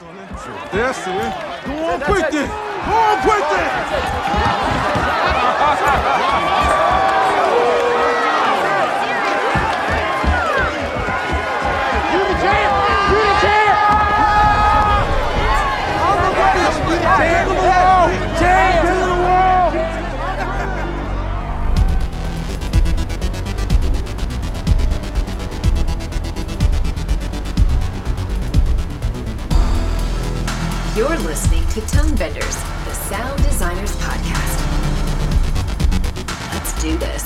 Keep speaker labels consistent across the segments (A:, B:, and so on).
A: That's it. Go on, put it. Go on, put it.
B: To Tone Benders, the Sound Designers Podcast. Let's do this.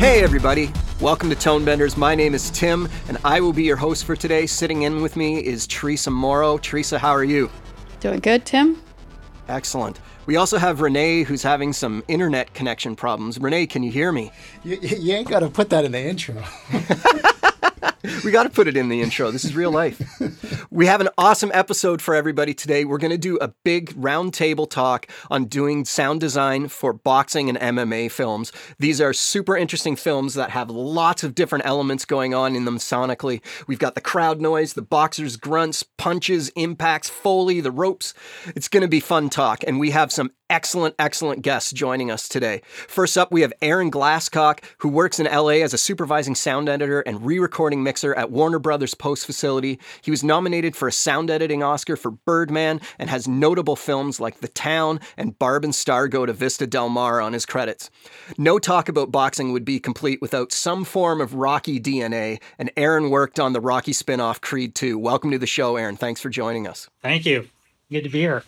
C: Hey, everybody. Welcome to Tone Benders. My name is Tim, and I will be your host for today. Sitting in with me is Teresa Morrow. Teresa, how are you?
D: Doing good, Tim?
C: Excellent. We also have Renee, who's having some internet connection problems. Renee, can you hear me?
E: You, you ain't got to put that in the intro.
C: We got to put it in the intro. This is real life. we have an awesome episode for everybody today. We're going to do a big roundtable talk on doing sound design for boxing and MMA films. These are super interesting films that have lots of different elements going on in them sonically. We've got the crowd noise, the boxers' grunts, punches, impacts, foley, the ropes. It's going to be fun talk, and we have some excellent, excellent guests joining us today. First up, we have Aaron Glasscock, who works in LA as a supervising sound editor and re recording mixer at Warner Brothers Post Facility. He was nominated for a sound editing Oscar for Birdman and has notable films like The Town and Barb and Star Go to Vista Del Mar on his credits. No talk about boxing would be complete without some form of Rocky DNA, and Aaron worked on the Rocky spin off Creed 2. Welcome to the show, Aaron. Thanks for joining us.
F: Thank you. Good to be here.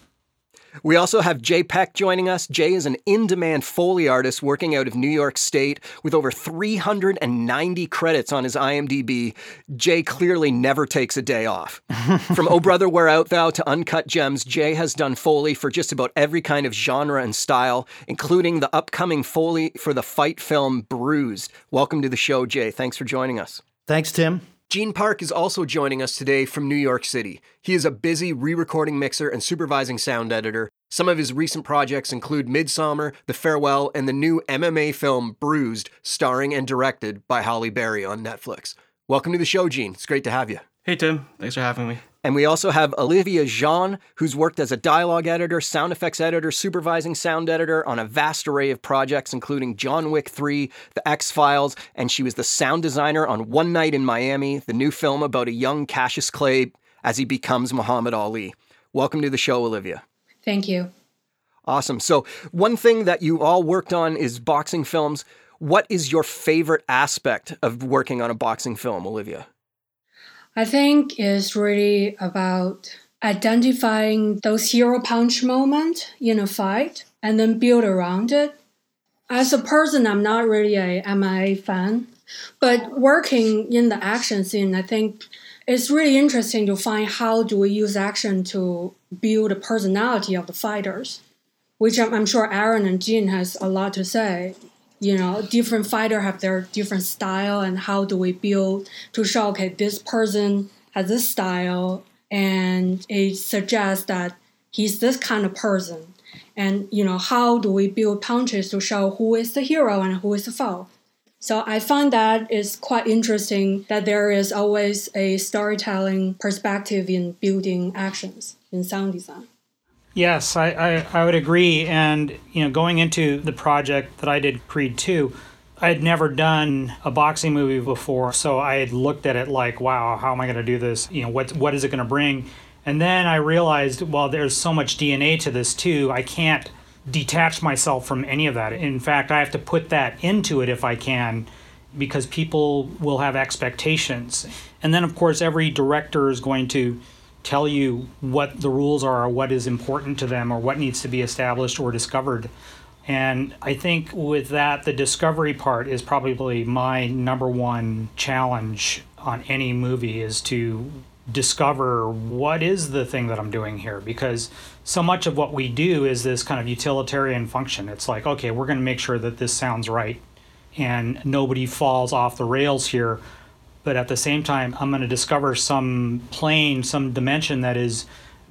C: We also have Jay Peck joining us. Jay is an in demand Foley artist working out of New York State with over 390 credits on his IMDb. Jay clearly never takes a day off. From Oh Brother, Where Art Thou to Uncut Gems, Jay has done Foley for just about every kind of genre and style, including the upcoming Foley for the fight film Bruised. Welcome to the show, Jay. Thanks for joining us.
G: Thanks, Tim.
C: Gene Park is also joining us today from New York City. He is a busy re recording mixer and supervising sound editor. Some of his recent projects include Midsommar, The Farewell, and the new MMA film Bruised, starring and directed by Halle Berry on Netflix. Welcome to the show, Gene. It's great to have you.
H: Hey Tim, thanks for having me.
C: And we also have Olivia Jean, who's worked as a dialogue editor, sound effects editor, supervising sound editor on a vast array of projects, including John Wick 3, The X Files, and she was the sound designer on One Night in Miami, the new film about a young Cassius Clay as he becomes Muhammad Ali. Welcome to the show, Olivia.
I: Thank you.
C: Awesome. So, one thing that you all worked on is boxing films. What is your favorite aspect of working on a boxing film, Olivia?
I: I think it's really about identifying those hero punch moments in a fight and then build around it. As a person, I'm not really a MMA fan, but working in the action scene, I think it's really interesting to find how do we use action to build the personality of the fighters, which I'm, I'm sure Aaron and Gene has a lot to say you know different fighter have their different style and how do we build to show okay this person has this style and it suggests that he's this kind of person. And you know how do we build punches to show who is the hero and who is the foe? So i find that is quite interesting that there is always a storytelling perspective in building actions in sound design
F: Yes, I, I, I would agree. And, you know, going into the project that I did, Creed 2, I had never done a boxing movie before. So I had looked at it like, wow, how am I going to do this? You know, what, what is it going to bring? And then I realized, well, there's so much DNA to this too. I can't detach myself from any of that. In fact, I have to put that into it if I can because people will have expectations. And then, of course, every director is going to tell you what the rules are or what is important to them or what needs to be established or discovered. And I think with that, the discovery part is probably my number one challenge on any movie is to discover what is the thing that I'm doing here because so much of what we do is this kind of utilitarian function. It's like, okay, we're going to make sure that this sounds right and nobody falls off the rails here but at the same time i'm going to discover some plane some dimension that is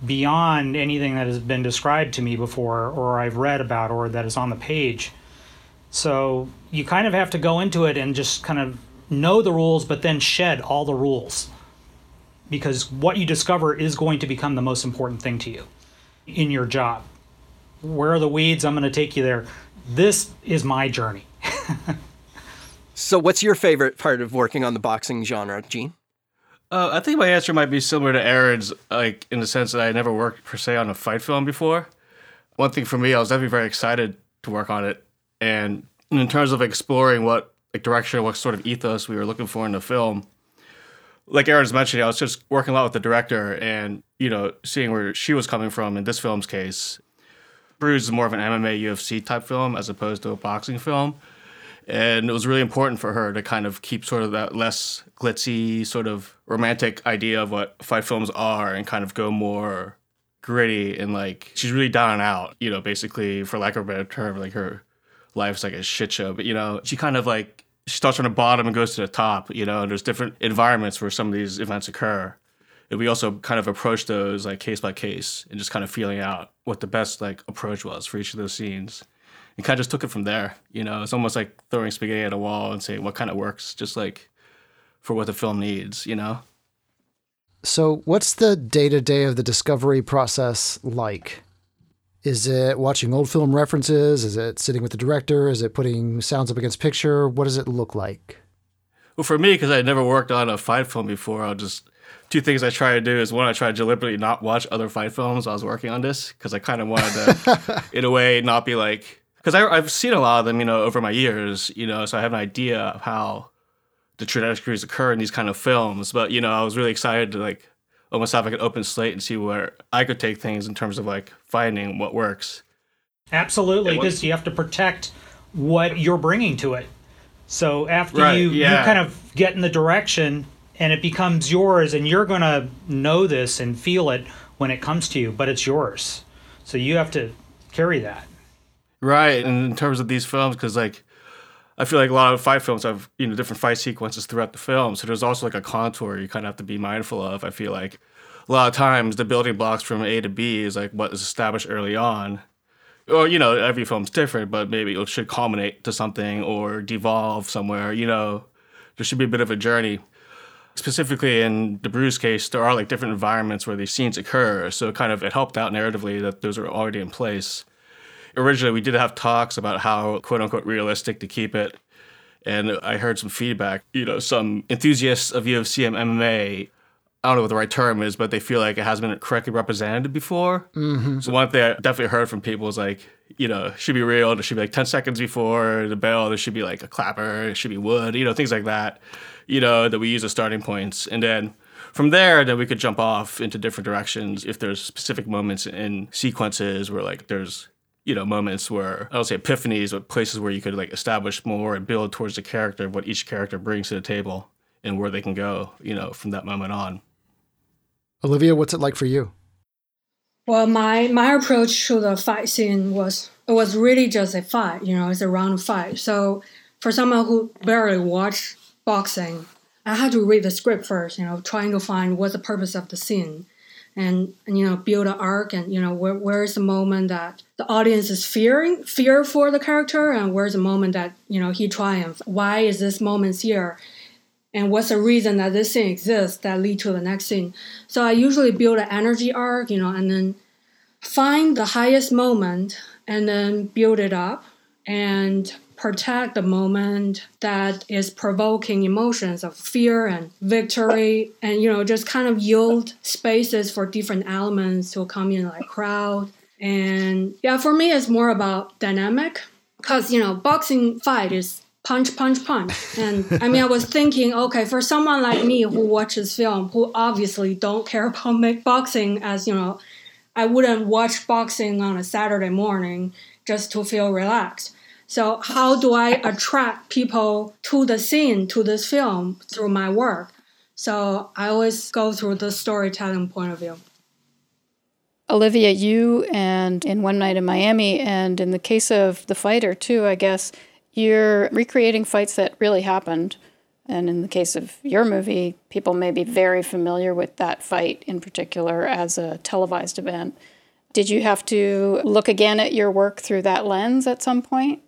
F: beyond anything that has been described to me before or i've read about or that is on the page so you kind of have to go into it and just kind of know the rules but then shed all the rules because what you discover is going to become the most important thing to you in your job. Where are the weeds? I'm going to take you there. This is my journey.
C: So, what's your favorite part of working on the boxing genre, Gene?
D: Uh, I think my answer might be similar to Aaron's, like in the sense that I never worked per se on a fight film before. One thing for me, I was definitely very excited to work on it, and in terms of exploring what like direction, what sort of ethos we were looking for in the film, like Aaron's mentioning, I was just working a lot with the director and you know seeing where she was coming from in this film's case. Bruise is more of an MMA UFC type film as opposed to a boxing film and it was really important for her to kind of keep sort of that less glitzy sort of romantic idea of what fight films are and kind of go more gritty and like she's really down and out you know basically for lack of a better term like her life's like a shit show. But you know she kind of like she starts from the bottom and goes to the top you know and there's different environments where some of these events occur. And we also kind of approach those like case by case and just kind of feeling out what the best like approach was for each of those scenes and kind of just took it from there. You know, it's almost like throwing spaghetti at a wall and saying what kind of works, just like for what the film needs. You know.
E: So, what's the day to day of the discovery process like? Is it watching old film references? Is it sitting with the director? Is it putting sounds up against picture? What does it look like?
D: Well, for me, because I had never worked on a fight film before, I'll just two things I try to do is one, I try to deliberately not watch other fight films while I was working on this because I kind of wanted to, in a way, not be like because I've seen a lot of them, you know, over my years, you know, so I have an idea of how the trajectories occur in these kind of films. But you know, I was really excited to like almost have like an open slate and see where I could take things in terms of like finding what works.
F: Absolutely, because you have to protect what you're bringing to it. So after
D: Right,
F: you
D: yeah.
F: you kind of get in the direction and it becomes yours, and you're gonna know this and feel it when it comes to you, but it's yours. So you have to carry that.
D: Right, and in terms of these films, because like I feel like a lot of fight films have you know different fight sequences throughout the film, so there's also like a contour you kind of have to be mindful of. I feel like a lot of times the building blocks from A to B is like what is established early on, or you know every film's different, but maybe it should culminate to something or devolve somewhere. You know, there should be a bit of a journey. Specifically in the Bruised case, there are like different environments where these scenes occur, so kind of it helped out narratively that those are already in place originally we did have talks about how quote unquote realistic to keep it. And I heard some feedback, you know, some enthusiasts of UFC and MMA, I don't know what the right term is, but they feel like it hasn't been correctly represented before. Mm-hmm. So one thing I definitely heard from people is like, you know, it should be real. There should be like 10 seconds before the bell. There should be like a clapper. It should be wood, you know, things like that, you know, that we use as starting points. And then from there, then we could jump off into different directions if there's specific moments in sequences where like there's you know moments where I don't say epiphanies, but places where you could like establish more and build towards the character of what each character brings to the table and where they can go, you know, from that moment on.
E: Olivia, what's it like for you?
I: Well, my my approach to the fight scene was it was really just a fight. You know, it's a round fight. So for someone who barely watched boxing, I had to read the script first. You know, trying to find what's the purpose of the scene, and, and you know, build an arc. And you know, where where's the moment that the audience is fearing fear for the character, and where's the moment that you know he triumphs? Why is this moment here? and what's the reason that this scene exists that lead to the next scene. So I usually build an energy arc, you know, and then find the highest moment and then build it up and protect the moment that is provoking emotions of fear and victory and you know just kind of yield spaces for different elements to come in like crowd. And yeah for me it's more about dynamic because you know boxing fight is punch punch punch. And i mean i was thinking okay for someone like me who watches film who obviously don't care about boxing as you know i wouldn't watch boxing on a saturday morning just to feel relaxed so how do i attract people to the scene to this film through my work so i always go through the storytelling point of view
G: Olivia, you and in One Night in Miami, and in the case of The Fighter, too, I guess, you're recreating fights that really happened. And in the case of your movie, people may be very familiar with that fight in particular as a televised event. Did you have to look again at your work through that lens at some point?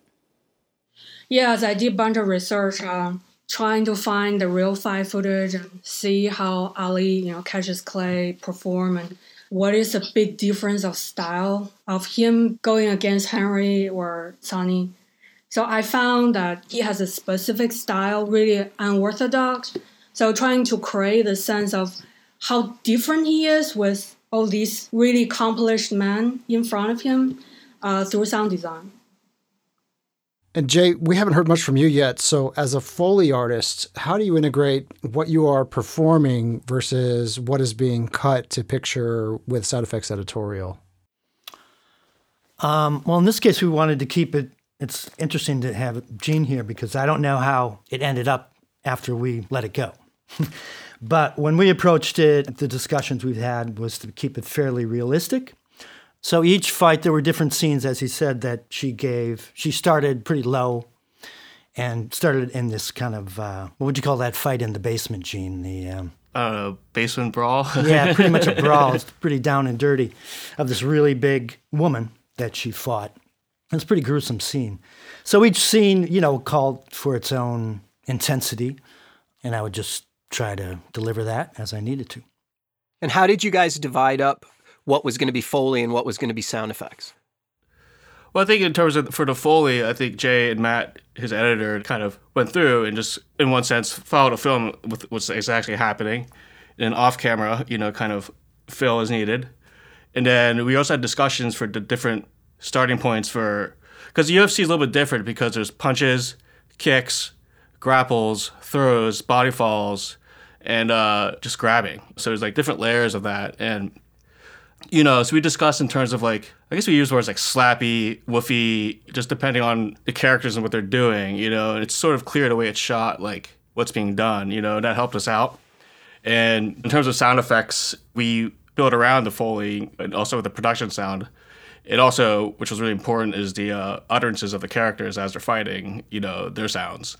I: Yes, I did a bunch of research. Uh, trying to find the real fight footage and see how Ali, you know, Cassius Clay perform and what is the big difference of style of him going against Henry or Sonny. So I found that he has a specific style, really unorthodox. So trying to create a sense of how different he is with all these really accomplished men in front of him uh, through sound design.
E: And Jay, we haven't heard much from you yet. So, as a Foley artist, how do you integrate what you are performing versus what is being cut to picture with sound effects editorial?
H: Um, well, in this case, we wanted to keep it. It's interesting to have Gene here because I don't know how it ended up after we let it go. but when we approached it, the discussions we've had was to keep it fairly realistic so each fight, there were different scenes, as he said, that she gave. She started pretty low and started in this kind of, uh, what would you call that fight in the basement, Gene? The, um,
D: I don't know, basement brawl?
H: yeah, pretty much a brawl. It's pretty down and dirty of this really big woman that she fought. It's a pretty gruesome scene. So each scene, you know, called for its own intensity, and I would just try to deliver that as I needed to.
C: And how did you guys divide up what was going to be Foley and what was going to be sound effects?
D: Well, I think in terms of for the Foley, I think Jay and Matt, his editor, kind of went through and just, in one sense, followed a film with what's exactly happening, and off camera, you know, kind of fill as needed. And then we also had discussions for the different starting points for, because the UFC is a little bit different because there's punches, kicks, grapples, throws, body falls, and uh, just grabbing. So there's like different layers of that. And you know, so we discussed in terms of like, I guess we use words like slappy, woofy, just depending on the characters and what they're doing, you know, and it's sort of clear the way it's shot, like what's being done, you know, that helped us out. And in terms of sound effects, we built around the Foley and also with the production sound. It also, which was really important, is the uh, utterances of the characters as they're fighting, you know, their sounds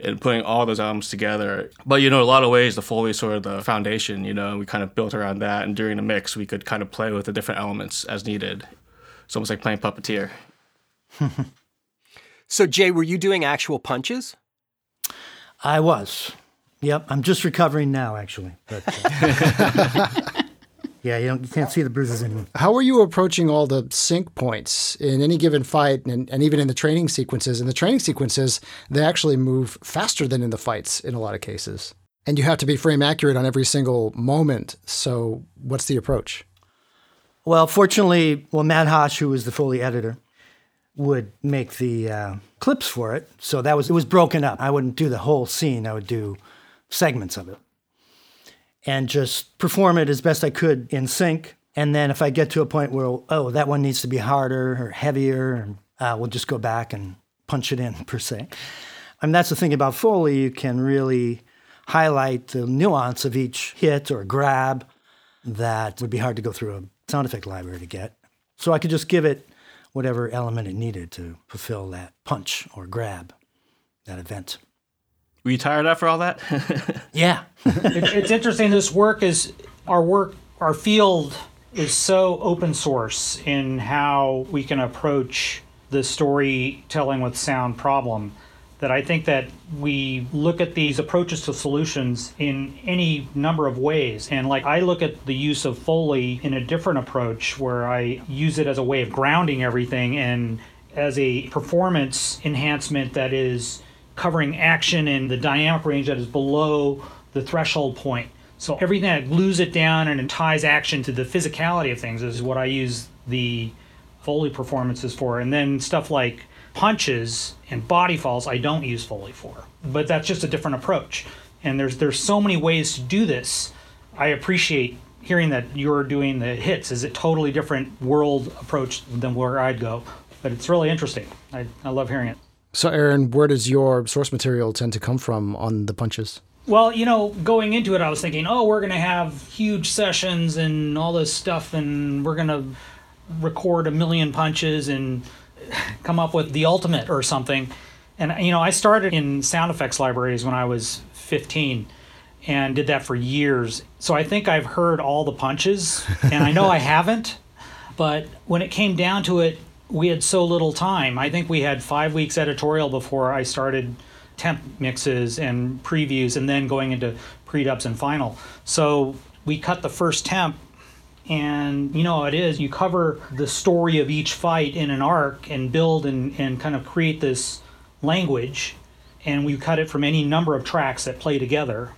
D: and putting all those albums together. But you know, a lot of ways the Foley is sort of the foundation. You know, we kind of built around that, and during the mix, we could kind of play with the different elements as needed. It's almost like playing puppeteer.
C: so, Jay, were you doing actual punches?
H: I was. Yep, I'm just recovering now, actually. But, uh, Yeah, you, you, can't see the bruises anymore.
E: How are you approaching all the sync points in any given fight and, and even in the training sequences? In the training sequences, they actually move faster than in the fights in a lot of cases. And you have to be frame accurate on every single moment. So, what's the approach?
H: Well, fortunately, well, Matt Hosh, who was the Foley editor, would make the uh, clips for it. So that was it was broken up. I wouldn't do the whole scene. I would do segments of it and just perform it as best I could in sync. And then if I get to a point where, oh, that one needs to be harder or heavier, uh, we'll just go back and punch it in, per se. I mean, that's the thing about Foley. You can really highlight the nuance of each hit or grab that would be hard to go through a sound effect library to get. So I could just give it whatever element it needed to fulfill that punch or grab, that event.
D: Were you tired after all that?
H: yeah.
F: it, it's interesting. This work is our work, our field is so open source in how we can approach the storytelling with sound problem that I think that we look at these approaches to solutions in any number of ways. And like I look at the use of Foley in a different approach where I use it as a way of grounding everything and as a performance enhancement that is covering action in the dynamic range that is below the threshold point. So everything that glues it down and ties action to the physicality of things is what I use the Foley performances for. And then stuff like punches and body falls, I don't use Foley for. But that's just a different approach. And there's there's so many ways to do this. I appreciate hearing that you're doing the hits is a totally different world approach than where I'd go. But it's really interesting. I, I love hearing it.
E: So, Aaron, where does your source material tend to come from on the punches?
F: Well, you know, going into it, I was thinking, oh, we're going to have huge sessions and all this stuff, and we're going to record a million punches and come up with the ultimate or something. And, you know, I started in sound effects libraries when I was 15 and did that for years. So I think I've heard all the punches, and I know I haven't. But when it came down to it, we had so little time. I think we had five weeks editorial before I started temp mixes and previews and then going into pre-dubs and final. So we cut the first temp and you know how it is you cover the story of each fight in an arc and build and, and kind of create this language and we cut it from any number of tracks that play together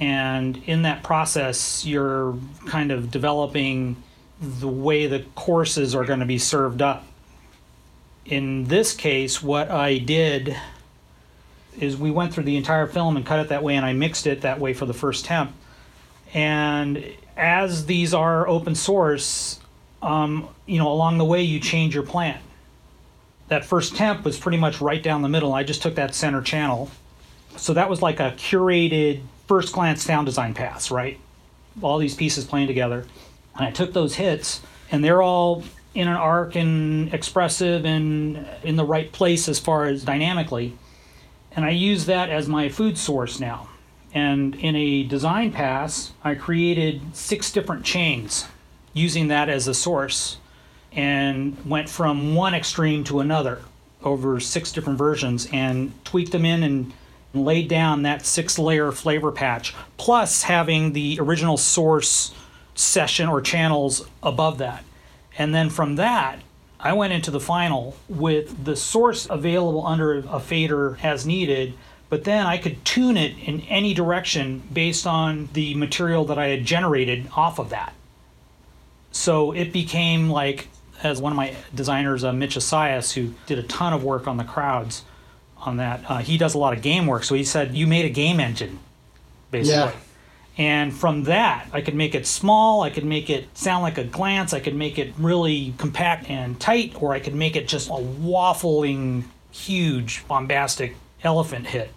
F: and in that process you're kind of developing the way the courses are going to be served up in this case what i did is we went through the entire film and cut it that way and i mixed it that way for the first temp. And as these are open source um, you know along the way you change your plan. That first temp was pretty much right down the middle. I just took that center channel. So that was like a curated first glance sound design pass right? All these pieces playing together. And i took those hits and they're all in an arc and expressive and in the right place as far as dynamically and i use that as my food source now and in a design pass, I created six different chains using that as a source and went from one extreme to another over six different versions and tweaked them in and laid down that six layer flavor patch, plus having the original source session or channels above that. And then from that, I went into the final with the source available under a fader as needed but then I could tune it in any direction based on the material that I had generated off of that. So it became like, as one of my designers, uh, Mitch Asias, who did a ton of work on the crowds on that, uh, he does a lot of game work. So he said, You made a game engine, basically. Yeah. And from that, I could make it small, I could make it sound like a glance, I could make it really compact and tight, or I could make it just a waffling, huge, bombastic elephant hit.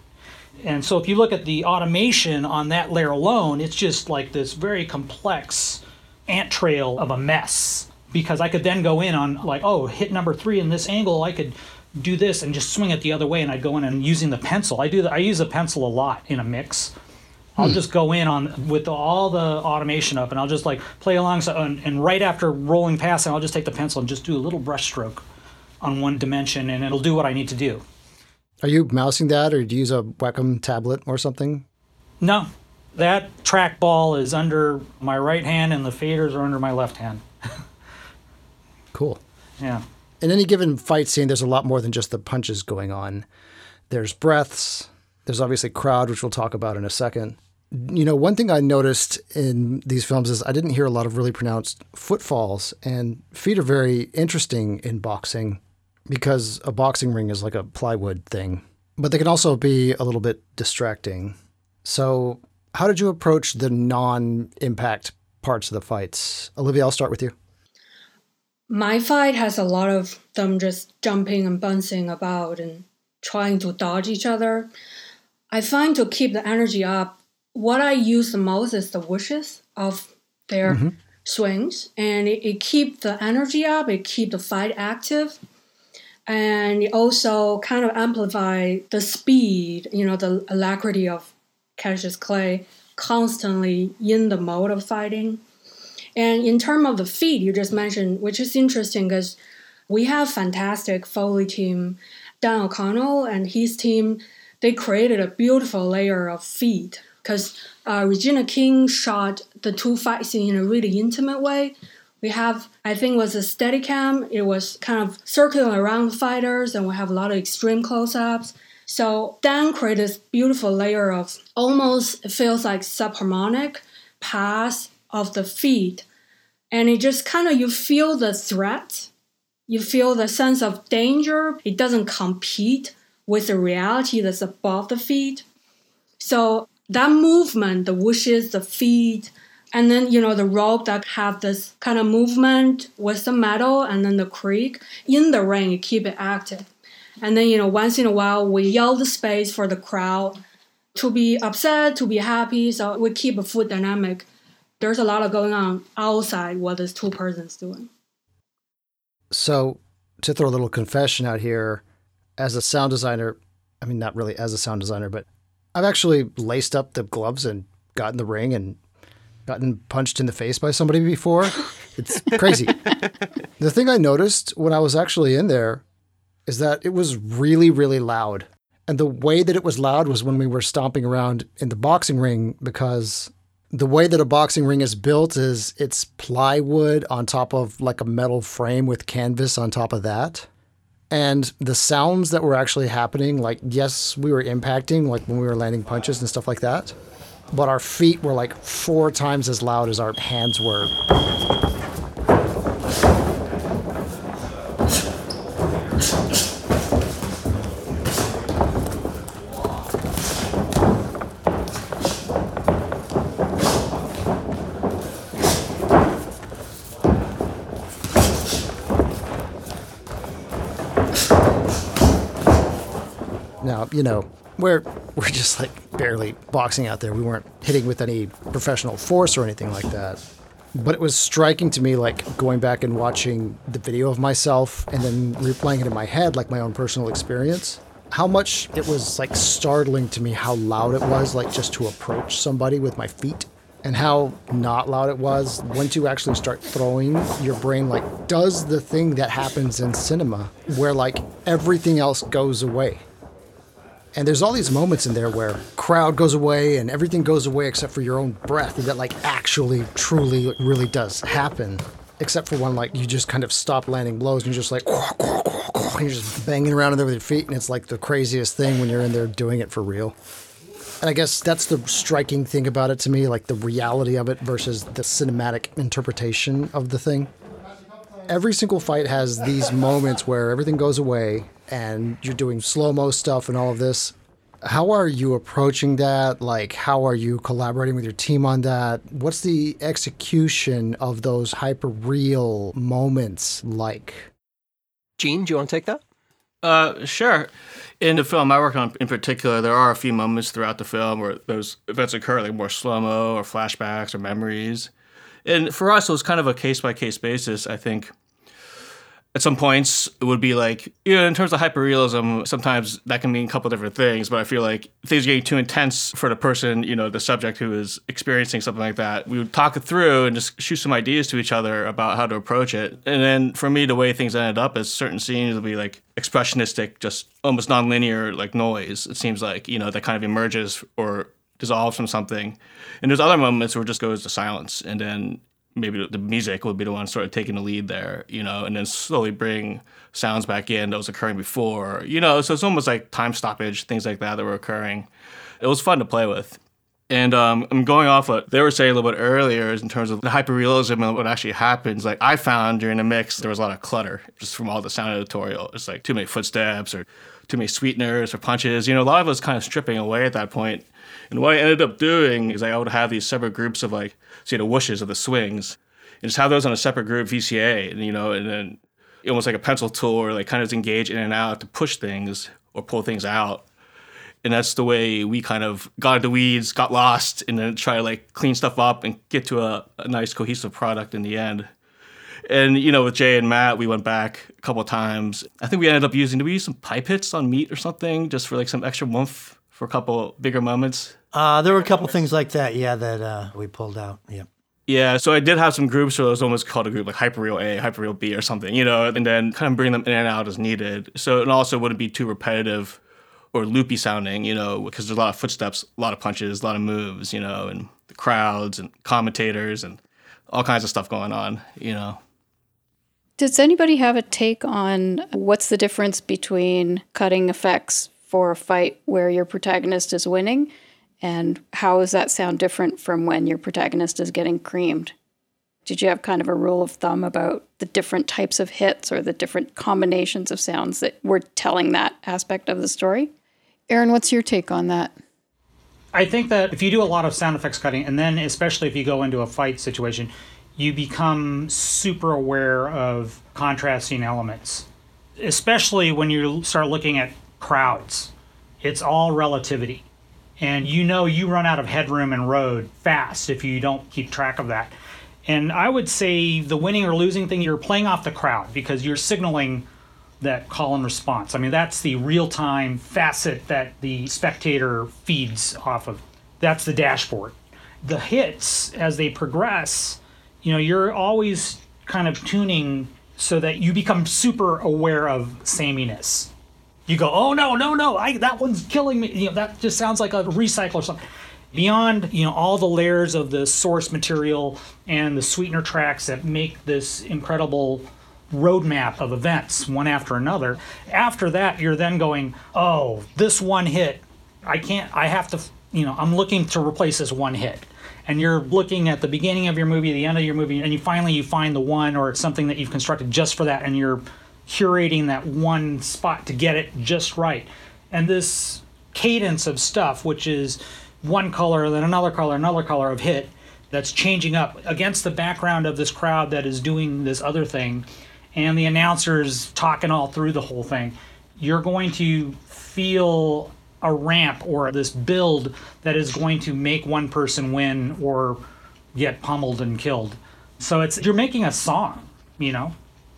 F: And so if you look at the automation on that layer alone, it's just like this very complex ant trail of a mess. Because I could then go in on like, oh, hit number three in this angle, I could do this and just swing it the other way, and I'd go in and using the pencil. I do. The, I use a pencil a lot in a mix. I'll hmm. just go in on with all the automation up, and I'll just like play along. So, and, and right after rolling past, and I'll just take the pencil and just do a little brush stroke on one dimension, and it'll do what I need to do.
E: Are you mousing that, or do you use a Wacom tablet or something?
F: No, that trackball is under my right hand, and the faders are under my left hand.
E: cool.
F: Yeah.
E: In any given fight scene, there's a lot more than just the punches going on. There's breaths. There's obviously crowd, which we'll talk about in a second. You know, one thing I noticed in these films is I didn't hear a lot of really pronounced footfalls, and feet are very interesting in boxing because a boxing ring is like a plywood thing, but they can also be a little bit distracting. So, how did you approach the non impact parts of the fights? Olivia, I'll start with you.
I: My fight has a lot of them just jumping and bouncing about and trying to dodge each other. I find to keep the energy up, what I use the most is the whooshes of their mm-hmm. swings, and it, it keep the energy up. It keep the fight active and it also kind of amplify the speed, you know, the alacrity of Cassius Clay constantly in the mode of fighting. And in terms of the feed you just mentioned, which is interesting because we have fantastic Foley team, Dan O'Connell and his team, they created a beautiful layer of feed because uh, Regina King shot the two fight scenes in a really intimate way, we have, I think, it was a Steadicam. It was kind of circling around the fighters, and we have a lot of extreme close-ups. So Dan created this beautiful layer of almost feels like subharmonic pass of the feet, and it just kind of you feel the threat, you feel the sense of danger. It doesn't compete with the reality that's above the feet. So that movement, the whooshes, the feet, and then you know the rope that have this kind of movement with the metal and then the creak in the ring keep it active. And then you know once in a while we yell the space for the crowd to be upset to be happy. So we keep a foot dynamic. There's a lot of going on outside what this two persons doing.
E: So to throw a little confession out here as a sound designer i mean not really as a sound designer but i've actually laced up the gloves and got in the ring and gotten punched in the face by somebody before. It's crazy. the thing I noticed when I was actually in there is that it was really, really loud. And the way that it was loud was when we were stomping around in the boxing ring because the way that a boxing ring is built is it's plywood on top of like a metal frame with canvas on top of that. And the sounds that were actually happening, like, yes, we were impacting, like when we were landing punches and stuff like that, but our feet were like four times as loud as our hands were. You know, we're we're just like barely boxing out there. We weren't hitting with any professional force or anything like that. But it was striking to me like going back and watching the video of myself and then replaying it in my head like my own personal experience. How much it was like startling to me how loud it was like just to approach somebody with my feet and how not loud it was once you actually start throwing your brain like does the thing that happens in cinema where like everything else goes away and there's all these moments in there where crowd goes away and everything goes away except for your own breath that like actually truly really does happen. Except for one like you just kind of stop landing blows and you're just like and you're just banging around in there with your feet and it's like the craziest thing when you're in there doing it for real. And i guess that's the striking thing about it to me like the reality of it versus the cinematic interpretation of the thing. Every single fight has these moments where everything goes away and you're doing slow mo stuff and all of this. How are you approaching that? Like, how are you collaborating with your team on that? What's the execution of those hyper real moments like?
C: Gene, do you want to take that?
D: Uh, sure. In the film I work on in particular, there are a few moments throughout the film where those events occur, like more slow mo or flashbacks or memories. And for us, it was kind of a case by case basis. I think at some points it would be like you know in terms of hyperrealism sometimes that can mean a couple different things but i feel like things are getting too intense for the person you know the subject who is experiencing something like that we would talk it through and just shoot some ideas to each other about how to approach it. And then for me the way things ended up is certain scenes will be like expressionistic just almost nonlinear like noise it seems like you know that kind of emerges or dissolves from something. And there's other moments where it just goes to silence and then maybe the music would be the one sort of taking the lead there, you know, and then slowly bring sounds back in that was occurring before, you know. So it's almost like time stoppage, things like that that were occurring. It was fun to play with. And um, I'm going off what they were saying a little bit earlier in terms of the hyperrealism and what actually happens. Like I found during the mix, there was a lot of clutter just from all the sound editorial. It's like too many footsteps or too many sweeteners or punches. You know, a lot of it was kind of stripping away at that point. And what I ended up doing is I would have these separate groups of like, say, the whooshes of the swings, and just have those on a separate group VCA, and you know, and then almost like a pencil tool or like kind of engage in and out to push things or pull things out. And that's the way we kind of got into weeds, got lost, and then try to like clean stuff up and get to a, a nice cohesive product in the end. And you know, with Jay and Matt, we went back a couple times. I think we ended up using. Did we use some pipe hits on meat or something, just for like some extra oomph for a couple bigger moments?
H: Uh, there were a couple things like that, yeah, that uh, we pulled out. Yep.
D: Yeah, so I did have some groups where it was almost called a group like Hyperreal A, Hyperreal B, or something, you know, and then kind of bring them in and out as needed. So it also wouldn't be too repetitive or loopy sounding, you know, because there's a lot of footsteps, a lot of punches, a lot of moves, you know, and the crowds and commentators and all kinds of stuff going on, you know.
G: Does anybody have a take on what's the difference between cutting effects for a fight where your protagonist is winning and how does that sound different from when your protagonist is getting creamed? Did you have kind of a rule of thumb about the different types of hits or the different combinations of sounds that were telling that aspect of the story? Aaron, what's your take on that?
F: I think that if you do a lot of sound effects cutting, and then especially if you go into a fight situation, you become super aware of contrasting elements, especially when you start looking at crowds. It's all relativity. And you know you run out of headroom and road fast if you don't keep track of that. And I would say the winning or losing thing, you're playing off the crowd because you're signaling that call and response. I mean, that's the real time facet that the spectator feeds off of. That's the dashboard. The hits, as they progress, you know, you're always kind of tuning so that you become super aware of sameness. You go, oh no, no, no, I, that one's killing me. You know, that just sounds like a recycle or something. Beyond, you know, all the layers of the source material and the sweetener tracks that make this incredible roadmap of events one after another. After that, you're then going, oh, this one hit, I can't, I have to, you know, I'm looking to replace this one hit. And you're looking at the beginning of your movie, the end of your movie, and you finally you find the one or it's something that you've constructed just for that, and you're curating that one spot to get it just right. And this cadence of stuff, which is one color, then another color, another color of hit, that's changing up against the background of this crowd that is doing this other thing, and the announcers talking all through the whole thing, you're going to feel a ramp or this build that is going to make one person win or get pummeled and killed. So it's you're making a song, you know.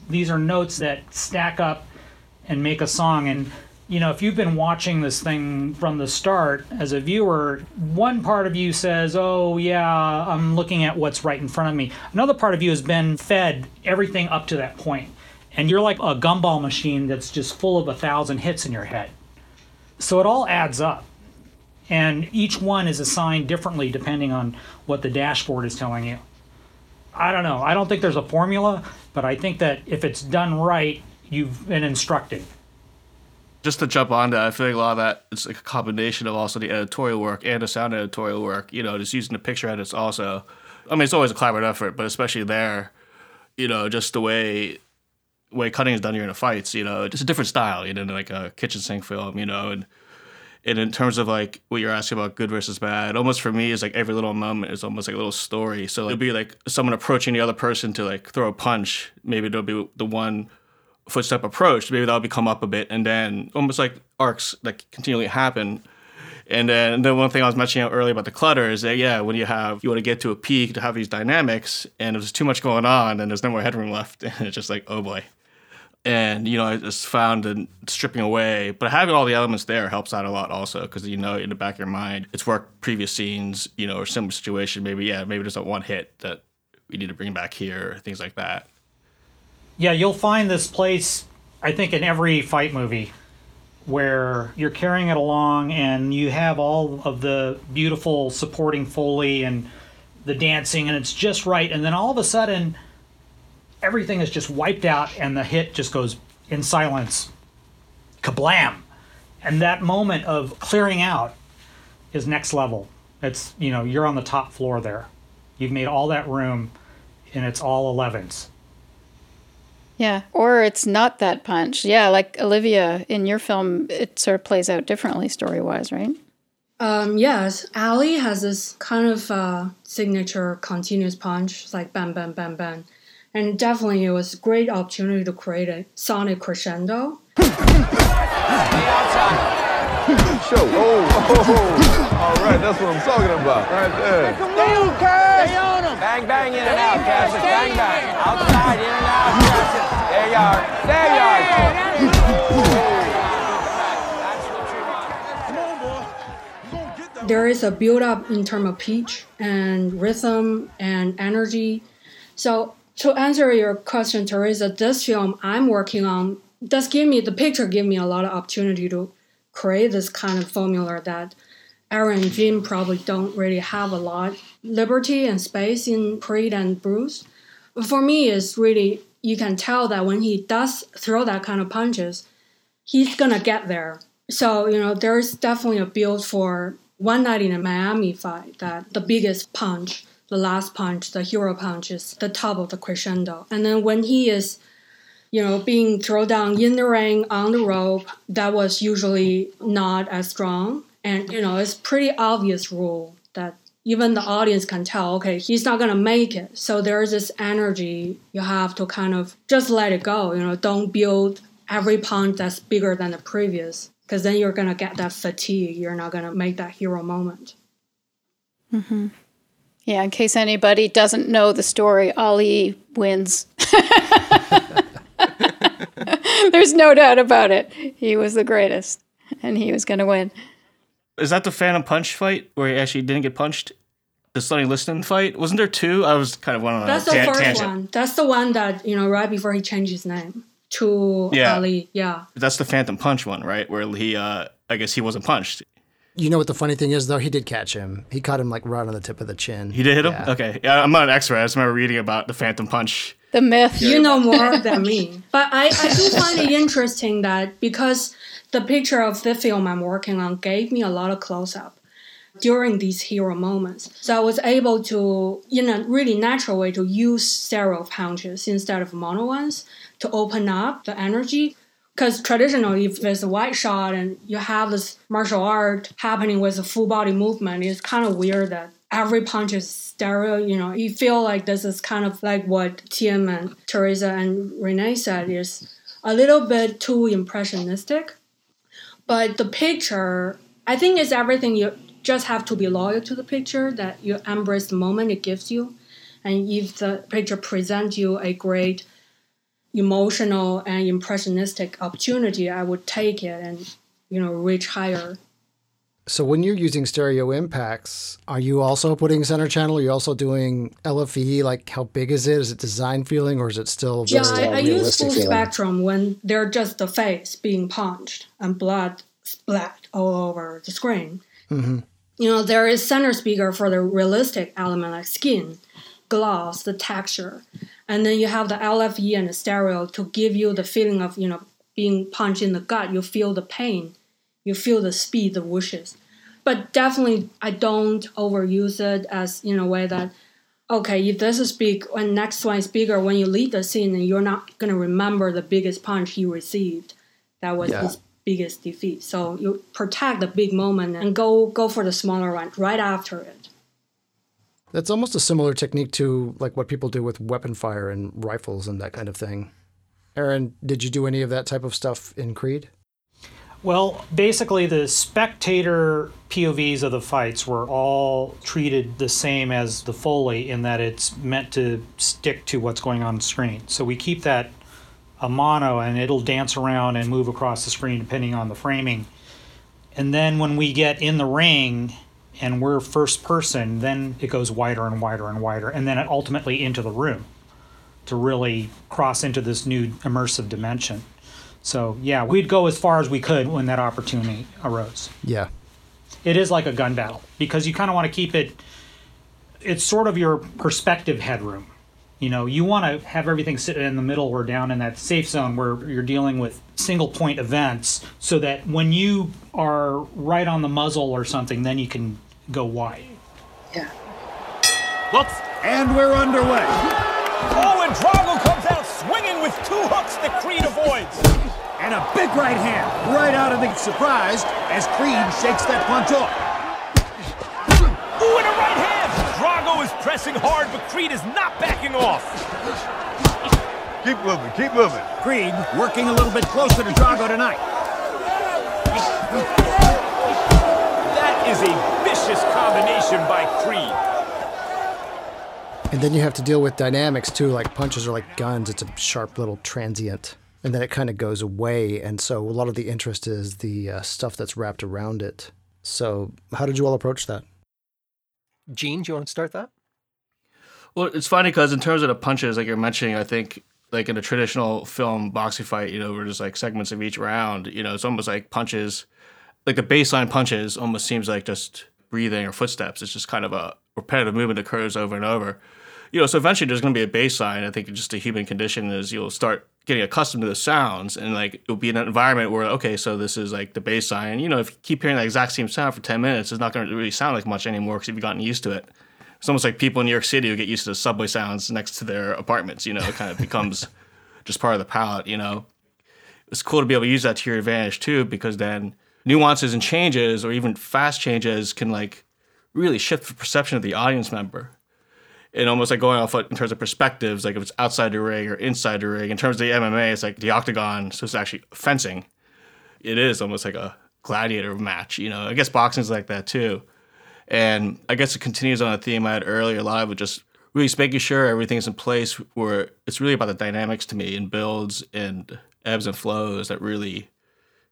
F: These are notes that stack up and make a song and you know, if you've been watching this thing from the start as a viewer, one part of you says, Oh, yeah, I'm looking at what's right in front of me. Another part of you has been fed everything up to that. And you're like a gumball machine that's just full of a thousand hits in your head. So it all adds up. And each one is assigned differently depending on what the dashboard is telling you. I don't know. I don't think there's a formula, but I think that if it's done right, you've been instructed.
D: Just to jump on that, I feel like a lot of that it's like a combination of also the editorial work and the sound editorial work. You know, just using the picture edits also. I mean, it's always a collaborative effort, but especially there, you know, just the way way cutting is done during the fights. You know, it's a different style. You know, like a kitchen sink film. You know, and and in terms of like what you're asking about good versus bad, almost for me is like every little moment is almost like a little story. So like, it'll be like someone approaching the other person to like throw a punch. Maybe there'll be the one footstep approach. Maybe that'll become up a bit, and then almost like arcs that continually happen. And then the one thing I was mentioning earlier about the clutter is that yeah, when you have you want to get to a peak to have these dynamics, and there's too much going on, and there's no more headroom left, and it's just like oh boy. And you know, I just found and stripping away, but having all the elements there helps out a lot also because you know in the back of your mind it's worked previous scenes, you know, or similar situation. Maybe yeah, maybe there's that one hit that we need to bring back here, things like that.
F: Yeah, you'll find this place, I think, in every fight movie where you're carrying it along and you have all of the beautiful supporting Foley and the dancing, and it's just right. And then all of a sudden, everything is just wiped out and the hit just goes in silence. Kablam! And that moment of clearing out is next level. It's, you know, you're on the top floor there. You've made all that room and it's all 11s.
G: Yeah, or it's not that punch. Yeah, like Olivia in your film, it sort of plays out differently story wise, right?
I: Um, yes, Ali has this kind of uh, signature continuous punch, it's like bam, bam, bam, bam. And definitely it was a great opportunity to create a sonic crescendo.
A: Show. Oh, oh, oh, all right, that's what I'm talking about, right there.
J: Stay on, Cass. Stay on him. Bang, bang, in and out, Cass. Bang, bang. Outside, in and out, Cass. There you are. There you are.
I: There is a build up in terms of pitch and rhythm and energy. So to answer your question, Teresa, this film I'm working on does give me the picture give me a lot of opportunity to create this kind of formula that Aaron and Jim probably don't really have a lot liberty and space in Creed and Bruised. For me, it's really you can tell that when he does throw that kind of punches, he's gonna get there. So you know, there's definitely a build for one night in a Miami fight that the biggest punch, the last punch, the hero punch is the top of the crescendo, and then when he is you know, being thrown down in the ring on the rope, that was usually not as strong. And, you know, it's pretty obvious rule that even the audience can tell, okay, he's not gonna make it. So there's this energy you have to kind of just let it go, you know, don't build every punch that's bigger than the previous. Because then you're gonna get that fatigue. You're not gonna make that hero moment.
G: Mm-hmm. Yeah, in case anybody doesn't know the story, Ali wins. There's no doubt about it. He was the greatest, and he was going to win.
D: Is that the Phantom Punch fight where he actually didn't get punched? The Sonny Liston fight wasn't there two? I was kind of one on
I: That's
D: a
I: the
D: tan-
I: first
D: tangent.
I: one. That's the one that you know right before he changed his name to
D: Yeah.
I: Ali. Yeah.
D: That's the Phantom Punch one, right? Where he, uh, I guess he wasn't punched.
E: You know what the funny thing is, though? He did catch him. He caught him like right on the tip of the chin.
D: He did hit him.
E: Yeah.
D: Okay, yeah, I'm not an expert. I just remember reading about the Phantom Punch.
G: The myth.
I: You know more than me. But I, I do find it interesting that because the picture of the film I'm working on gave me a lot of close up during these hero moments. So I was able to, in a really natural way, to use stereo punches instead of mono ones to open up the energy. Because traditionally, if there's a white shot and you have this martial art happening with a full body movement, it's kind of weird that every punch is stereo. You know, you feel like this is kind of like what Tim and Teresa and Renee said is a little bit too impressionistic. But the picture, I think, is everything you just have to be loyal to the picture, that you embrace the moment it gives you. And if the picture presents you a great emotional and impressionistic opportunity, I would take it and, you know, reach higher.
E: So when you're using stereo impacts, are you also putting center channel? Are you also doing LFE? Like how big is it? Is it design feeling or is it still
I: Yeah,
E: very
I: I, I use full
E: feeling?
I: spectrum when they're just the face being punched and blood splat all over the screen.
E: hmm
I: You know, there is center speaker for the realistic element like skin, gloss, the texture. And then you have the LFE and the stereo to give you the feeling of, you know, being punched in the gut. You feel the pain. You feel the speed, the whooshes. But definitely, I don't overuse it as in a way that, okay, if this is big and next one is bigger, when you lead the scene, and you're not going to remember the biggest punch he received. That was
E: Yeah.
I: his biggest defeat. So you protect the big moment and go go for the smaller one right after it.
E: That's almost a similar technique to like what people do with weapon fire and rifles and that kind of thing. Aaron, did you do any of that type of stuff in Creed?
F: Well, basically, the spectator POVs of the fights were all treated the same as the Foley in that it's meant to stick to what's going on screen. So we keep that a mono and it'll dance around and move across the screen depending on the framing. And then when we get in the ring and we're first person, then it goes wider and wider and wider, and then ultimately into the room to really cross into this new immersive dimension. So yeah, we'd go as far as we could when that opportunity arose.
E: Yeah.
F: It is like a gun battle because you kind of want to keep it. It's sort of your perspective headroom. You know, you want to have everything sit in the middle or down in that safe zone where you're dealing with single point events, so that when you are right on the muzzle or something, then you can go wide. Yeah.
A: Whoops. And we're underway.
J: Oh, and Drago comes out swinging with two hooks that Creed avoids.
A: And a big right hand, right out of the surprise as Creed shakes that punch off.
J: Ooh, and a right hand. Drago is pressing hard, but Creed is not backing off.
A: Keep moving, keep moving. Creed working a little bit closer to Drago tonight.
J: That is a vicious combination by Creed.
E: And then you have to deal with dynamics too, like punches are like guns. It's a sharp little transient. And then it kind of goes away. And so a lot of the interest is the uh, stuff that's wrapped around it. So, how did you all approach that?
C: Gene, do you want to start that?
D: Well, it's funny because in terms of the punches, like you're mentioning, I think like in a traditional film boxing fight, you know, where there's like segments of each round, you know, it's almost like punches, like the baseline punches almost seems like just breathing or footsteps. It's just kind of a repetitive movement that occurs over and over. You know, so eventually there's going to be a baseline. I think just a human condition is you'll start getting accustomed to the sounds and like it'll be in an environment where, okay, so this is like the baseline. You know, if you keep hearing that exact same sound for 10 minutes, it's not going to really sound like much anymore because you've gotten used to it. It's almost like people in New York City who get used to the subway sounds next to their apartments. You know, it kind of becomes just part of the palette. You know, it's cool to be able to use that to your advantage too, because then nuances and changes, or even fast changes, can like really shift the perception of the audience member. And almost like going off in terms of perspectives, like if it's outside the ring or inside the ring. In terms of the MMA, it's like the octagon, so it's actually fencing. It is almost like a gladiator match. You know, I guess boxing's like that too. And I guess it continues on a theme I had earlier, a lot of it just really making sure everything's in place where it's really about the dynamics to me and builds and ebbs and flows that really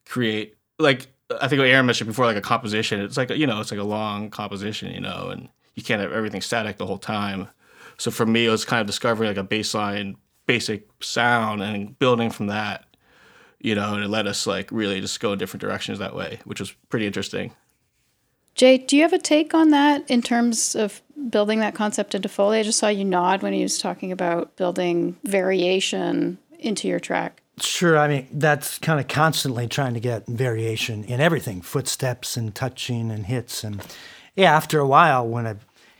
D: create like I think what Aaron mentioned before, like a composition. It's like you know, it's like a long composition, you know, and you can't have everything static the whole time. So for me, it was kind of discovering like a baseline basic sound and building from that, you know, and it let us like really just go in different directions that way, which was pretty interesting.
G: Jay, do you have a take on that in terms of building that concept into Foley? I just saw you nod when he was talking about building variation into your track.
H: Sure. I mean, that's kind of constantly trying to get variation in everything footsteps and touching and hits. And yeah, after a while, when I,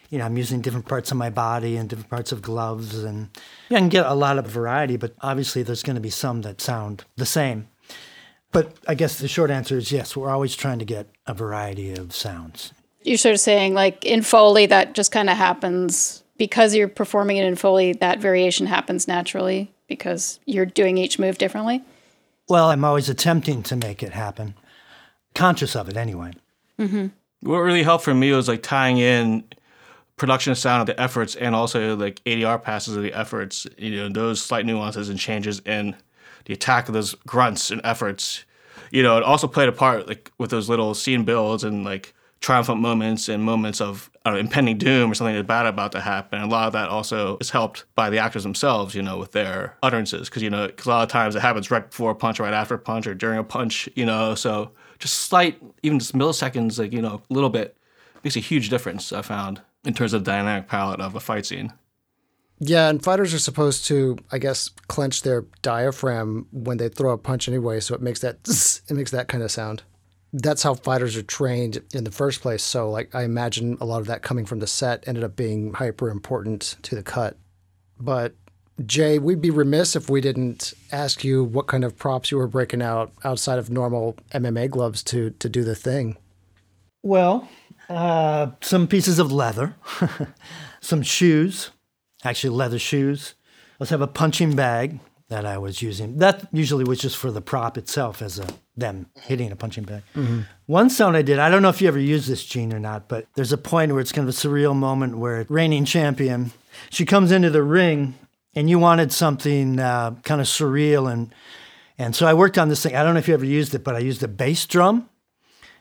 H: you know, I'm using different parts of my body and different parts of gloves, and yeah, I can get a lot of variety, but obviously there's going to be some that sound the same. But I guess the short answer is yes, we're always trying to get a variety of sounds.
G: You're sort of saying, like in Foley, that just kind of happens because you're performing it in Foley, that variation happens naturally because you're doing each move differently?
H: Well, I'm always attempting to make it happen, conscious of it anyway.
G: Mm-hmm.
D: What really helped for me was like tying in production sound of the efforts and also like ADR passes of the efforts, you know, those slight nuances and changes in the attack of those grunts and efforts. You know, it also played a part like with those little scene builds and like triumphant moments and moments of know, impending doom or something bad about to happen. And a lot of that also is helped by the actors themselves, you know, with their utterances. Because, you know, cause a lot of times it happens right before a punch, right after a punch, or during a punch, you know. So just slight, even just milliseconds, like, you know, a little bit makes a huge difference, I found, in terms of the dynamic palette of a fight scene.
E: Yeah, and fighters are supposed to, I guess, clench their diaphragm when they throw a punch anyway, so it makes that it makes that kind of sound. That's how fighters are trained in the first place. So, like, I imagine a lot of that coming from the set ended up being hyper important to the cut. But Jay, we'd be remiss if we didn't ask you what kind of props you were breaking out outside of normal MMA gloves to to do the thing.
H: Well, uh, some pieces of leather, some shoes, actually leather shoes. Let's have a punching bag that I was using. That usually was just for the prop itself as a them hitting a punching bag. Mm-hmm. One sound I did, I don't know if you ever used this Gene or not, but there's a point where it's kind of a surreal moment where reigning champion, she comes into the ring and you wanted something uh, kind of surreal and and so I worked on this thing. I don't know if you ever used it, but I used a bass drum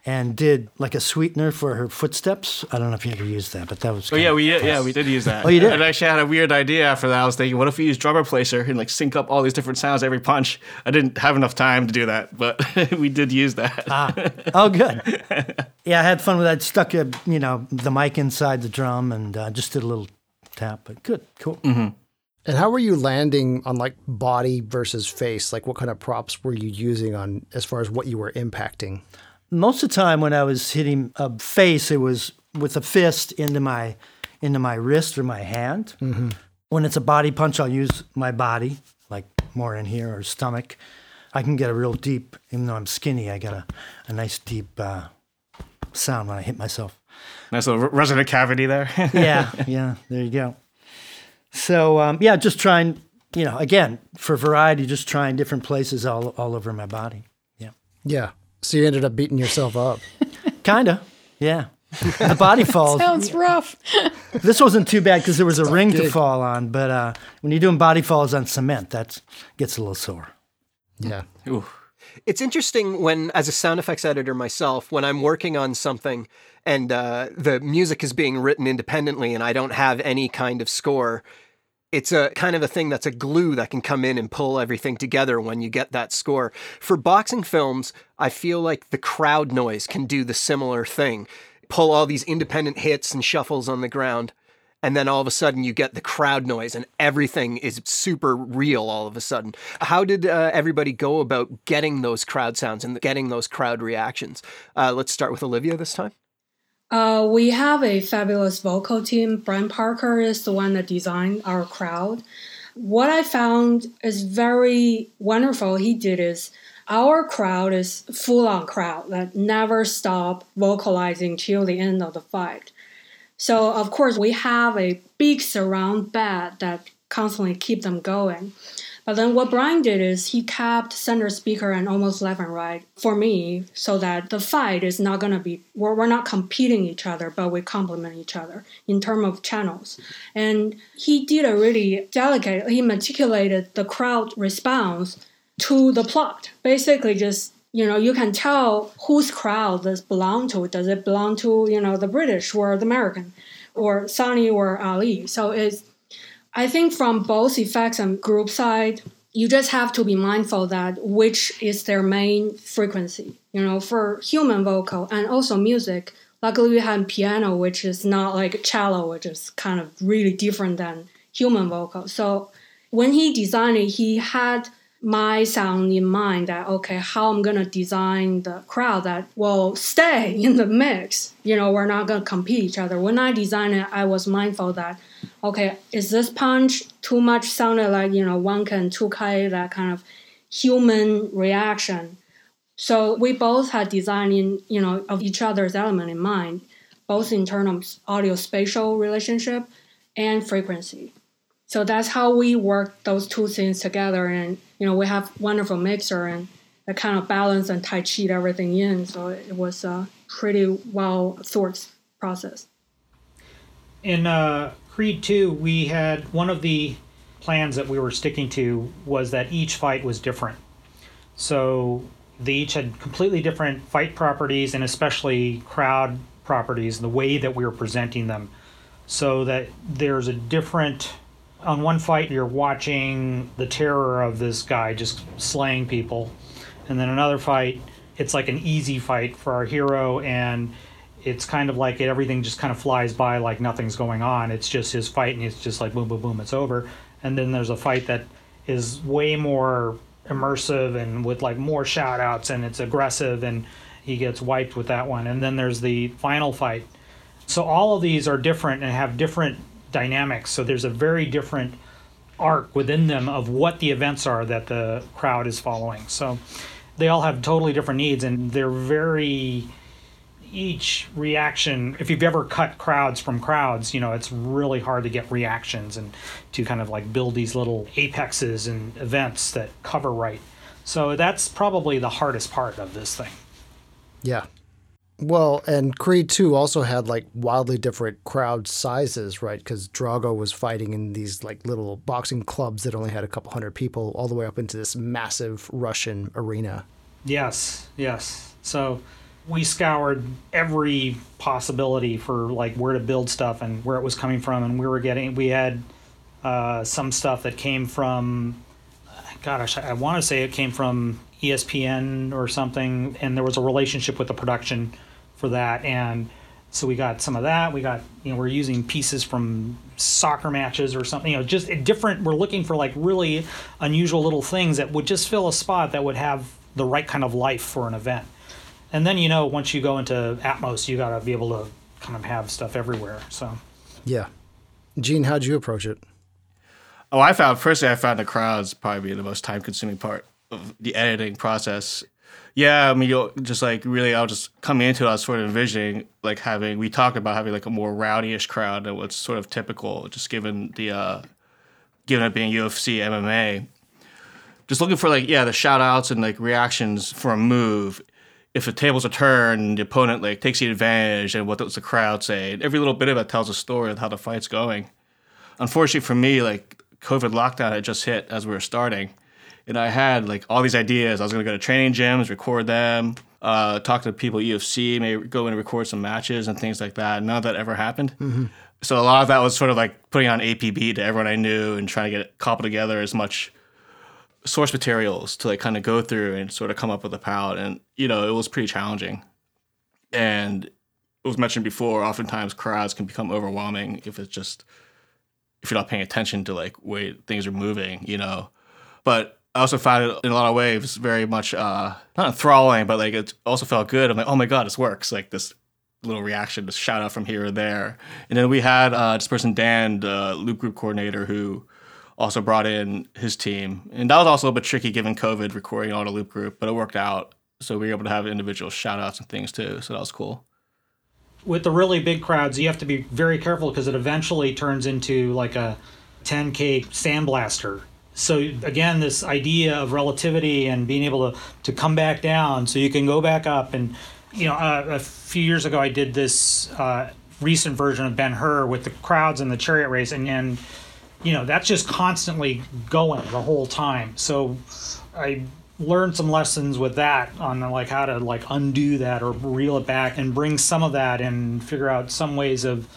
H: and did like a sweetener for her footsteps. I don't know if you ever used that, but that was.
D: Oh yeah, we did, yeah we did use that.
H: Oh, you did.
D: And actually, I had a weird idea after that. I was thinking, what if we use drum replacer and like sync up all these different sounds every punch? I didn't have enough time to do that, but we did use that.
H: Ah. Oh, good. yeah, I had fun with that. Stuck a you know the mic inside the drum and uh, just did a little tap. But good, cool.
D: Mm-hmm.
E: And how were you landing on like body versus face? Like what kind of props were you using on as far as what you were impacting?
H: Most of the time when I was hitting a face, it was with a fist into my into my wrist or my hand.
E: Mm-hmm.
H: When it's a body punch, I'll use my body, like more in here or stomach. I can get a real deep, even though I'm skinny, I got a, a nice deep uh, sound when I hit myself.
D: Nice little resonant cavity there.
H: yeah, yeah, there you go. So um, yeah, just trying, you know, again for variety, just trying different places all all over my body. Yeah,
E: yeah. So you ended up beating yourself up.
H: Kinda, yeah. The body falls.
G: Sounds rough.
H: this wasn't too bad because there was a ring to fall on, but uh, when you're doing body falls on cement, that gets a little sore.
E: Yeah.
D: Ooh.
C: It's interesting when, as a sound effects editor myself, when I'm working on something and uh, the music is being written independently and I don't have any kind of score, it's a kind of a thing that's a glue that can come in and pull everything together when you get that score. For boxing films, I feel like the crowd noise can do the similar thing. Pull all these independent hits and shuffles on the ground, and then all of a sudden you get the crowd noise and everything is super real all of a sudden. How did uh, everybody go about getting those crowd sounds and getting those crowd reactions? Uh, let's start with Olivia this time.
I: Uh, we have a fabulous vocal team. Brian Parker is the one that designed our crowd. What I found is very wonderful. He did is our crowd is full on crowd that never stop vocalizing till the end of the fight. So of course we have a big surround bed that constantly keep them going. But then what Brian did is he kept center speaker and almost left and right for me so that the fight is not going to be, we're, we're not competing each other, but we complement each other in terms of channels. And he did a really delicate, he matriculated the crowd response to the plot. Basically just you know, you can tell whose crowd this belong to. Does it belong to, you know, the British or the American or Sonny or Ali? So it's I think from both effects and group side, you just have to be mindful that which is their main frequency. You know, for human vocal and also music, luckily we had piano, which is not like cello, which is kind of really different than human vocal. So when he designed it, he had my sound in mind that okay how i'm going to design the crowd that will stay in the mix. You know we're not going to compete each other. When i designed it i was mindful that okay is this punch too much sounded like you know one can two k that kind of human reaction. So we both had designing you know of each other's element in mind both in terms of audio spatial relationship and frequency so that's how we work those two things together. And you know we have wonderful mixer and that kind of balance and tai chi everything in. So it was a pretty well thought process.
F: In uh, creed 2 we had one of the plans that we were sticking to was that each fight was different. So they each had completely different fight properties and especially crowd properties and the way that we were presenting them. So that there's a different on one fight you're watching the terror of this guy just slaying people. And then another fight it's like an easy fight for our hero and it's kind of like everything just kind of flies by like nothing's going on. It's just his fight and it's just like boom boom boom it's over. And then there's a fight that is way more immersive and with like more shout outs and it's aggressive and he gets wiped with that one. And then there's the final fight. So all of these are different and have different dynamics. So there's a very different arc within them of what the events are that the crowd is following. So they all have totally different needs and they're very each reaction if you've ever cut crowds from crowds you know it's really hard to get reactions and to kind of like build these little apexes and events that cover right so that's probably the hardest part of this thing
E: yeah well, and Creed 2 also had like wildly different crowd sizes, right? Because Drago was fighting in these like little boxing clubs that only had a couple hundred people, all the way up into this massive Russian arena.
F: Yes, yes. So we scoured every possibility for like where to build stuff and where it was coming from, and we were getting we had uh, some stuff that came from. Gosh, I, I want to say it came from ESPN or something, and there was a relationship with the production for that. And so we got some of that. We got you know we're using pieces from soccer matches or something you know just different. We're looking for like really unusual little things that would just fill a spot that would have the right kind of life for an event. And then you know once you go into atmos you got to be able to kind of have stuff everywhere so.
E: Yeah. Gene how'd you approach it?
D: Oh i found personally i found the crowds probably be the most time consuming part of the editing process yeah, I mean, you'll just like really, I'll just coming into it, I was sort of envisioning like having, we talked about having like a more rowdyish crowd than what's sort of typical, just given the, uh, given it being UFC, MMA. Just looking for like, yeah, the shout outs and like reactions for a move. If the tables are turned, the opponent like takes the advantage and what does the crowd say. Every little bit of it tells a story of how the fight's going. Unfortunately for me, like COVID lockdown had just hit as we were starting and I had like all these ideas. I was gonna go to training gyms, record them, uh, talk to people at UFC, maybe go in and record some matches and things like that. None of that ever happened.
E: Mm-hmm.
D: So a lot of that was sort of like putting on APB to everyone I knew and trying to get it cobbled together as much source materials to like kind of go through and sort of come up with a palette. And you know, it was pretty challenging. And it was mentioned before. Oftentimes, crowds can become overwhelming if it's just if you're not paying attention to like way things are moving. You know, but I also found it in a lot of ways very much uh, not enthralling, but like it also felt good. I'm like, oh my god, this works! Like this little reaction, this shout out from here or there. And then we had uh, this person Dan, the loop group coordinator, who also brought in his team, and that was also a little bit tricky given COVID recording on a loop group, but it worked out. So we were able to have individual shout outs and things too. So that was cool.
F: With the really big crowds, you have to be very careful because it eventually turns into like a 10k sandblaster so again this idea of relativity and being able to, to come back down so you can go back up and you know uh, a few years ago i did this uh, recent version of ben hur with the crowds and the chariot race and, and you know that's just constantly going the whole time. So i learned some lessons with that on like how to like undo that or reel it back and bring some of that and figure out some ways of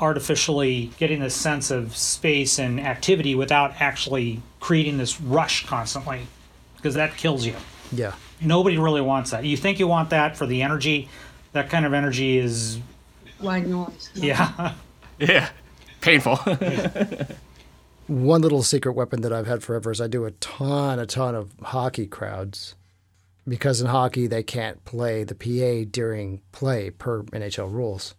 F: artificially getting this sense of space and activity without actually creating this rush constantly because that kills you.
E: Yeah.
F: Nobody really wants that. You think you want that for the energy. That kind of energy is,
I: White noise.
F: yeah.
D: Yeah. Painful.
E: One little secret weapon that I've had forever is I do a ton, a ton of hockey crowds. Because in hockey, they can't play the PA during play per NHL rules.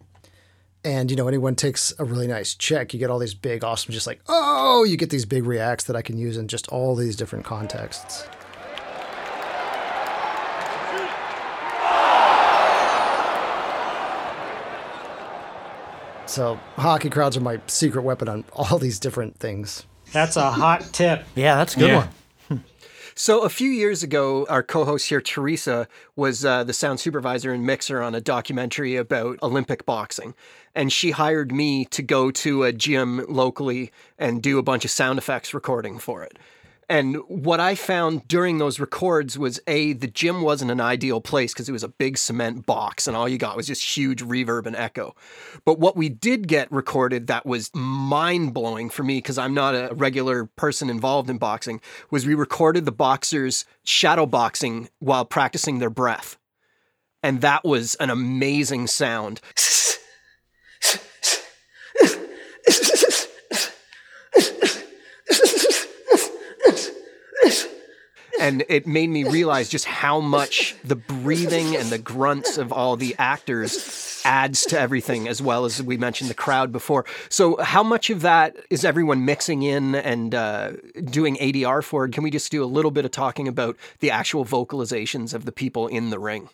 E: And, you know, anyone takes a really nice check, you get all these big, awesome, just like, oh, you get these big reacts that I can use in just all these different contexts. So, hockey crowds are my secret weapon on all these different things.
F: That's a hot tip.
H: Yeah, that's a good
D: Yeah.
H: one.
C: So a few years ago, our co-host here, Teresa, was uh, the sound supervisor and mixer on a documentary about Olympic boxing, and she hired me to go to a gym locally and do a bunch of sound effects recording for it. And what I found during those records was a the gym wasn't an ideal place because it was a big cement box and all you got was just huge reverb and echo. But what we did get recorded that was mind blowing for me because I'm not a regular person involved in boxing was we recorded the boxers shadow boxing while practicing their breath. And that was an amazing sound. and it made me realize just how much the breathing and the grunts of all the actors adds to everything as well as we mentioned the crowd before so how much of that is everyone mixing in and uh, doing adr for can we just do a little bit of talking about the actual vocalizations of the people in the ring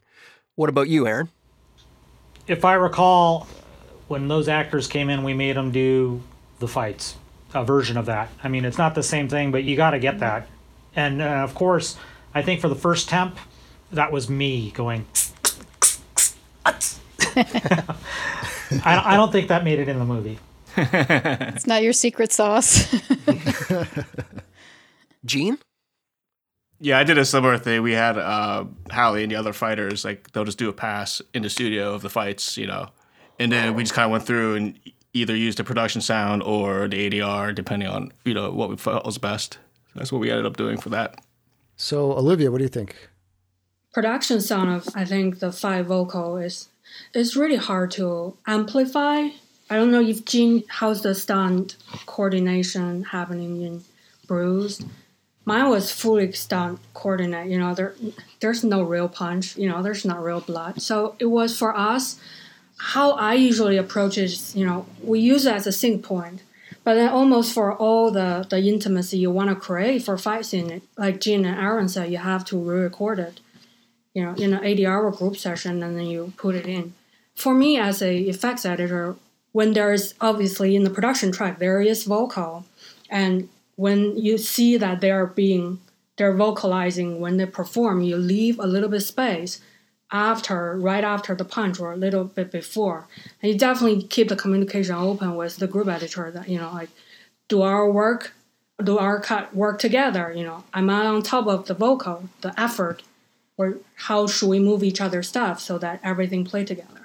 C: what about you aaron
F: If I recall, when those actors came in, we made them do the fights, a version of that. I mean, it's not the same thing, but you got to get that. And uh, of course, I think for the first temp, that was me going. I, I don't think that made it in the movie.
G: It's not your secret sauce.
C: gene
D: Yeah, I did a similar thing. We had uh, Halle and the other fighters like they'll just do a pass in the studio of the fights, you know, and then we just kind of went through and either used the production sound or the ADR, depending on you know what we felt was best. That's what we ended up doing for that.
E: So, Olivia, what do you think?
I: production sound of I think the five vocal is is really hard to amplify. I don't know if Gene how's the stunt coordination happening in Bruised. Mine was fully stunt coordinate. You know, there there's no real punch. You know, there's not real blood. So it was for us. How I usually approach is, you know, we use it as a sync point. But then almost for all the, the intimacy you want to create for fight scene, like Gene and Aaron said, you have to re-record it. You know, in an ADR group session and then you put it in. For me as a effects editor, when there is obviously in the production track is vocal. And when you see that they're being they're vocalizing when they perform, you leave a little bit space after right after the punch or a little bit before. And you definitely keep the communication open with the group editor that, you know, like do our work do our cut work together, you know, am I on top of the vocal, the effort or how should we move each other's stuff so that everything play together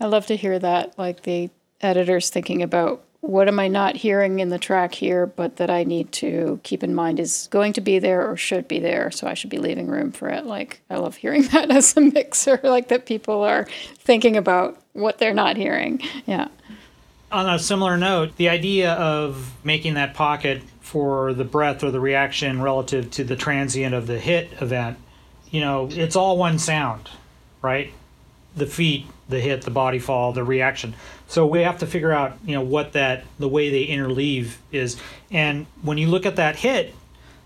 G: I love to hear that, like the editors thinking about what am I not hearing in the track here, but that I need to keep in mind is going to be there or should be there. So I should be leaving room for it. Like, I love hearing that as a mixer, like that people are thinking about what they're not hearing. Yeah.
F: On a similar note, the idea of making that pocket for the breath or the reaction relative to the transient of the hit event, you know, it's all one sound, right? The feet, the hit, the body fall, the reaction. So we have to figure out, you know, what that the way they interleave is. And when you look at that hit,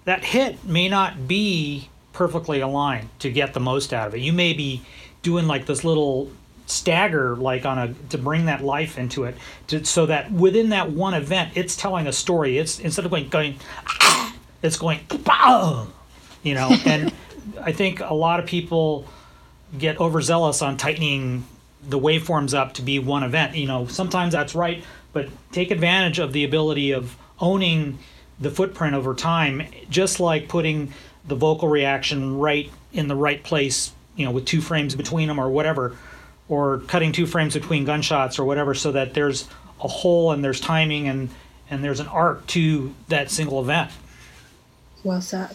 F: that hit may not be perfectly aligned to get the most out of it. You may be doing like this little stagger like on a to bring that life into it to, so that within that one event it's telling a story it's instead of going going "Ah," it's going you know and i think a lot of people get overzealous on tightening the waveforms up to be one event you know sometimes that's right but take advantage of the ability of owning the footprint over time just like putting the vocal reaction right in the right place you know with two frames between them or whatever or cutting two frames between gunshots or whatever so that there's a hole and there's timing and and there's an arc to that single event.
I: Well said.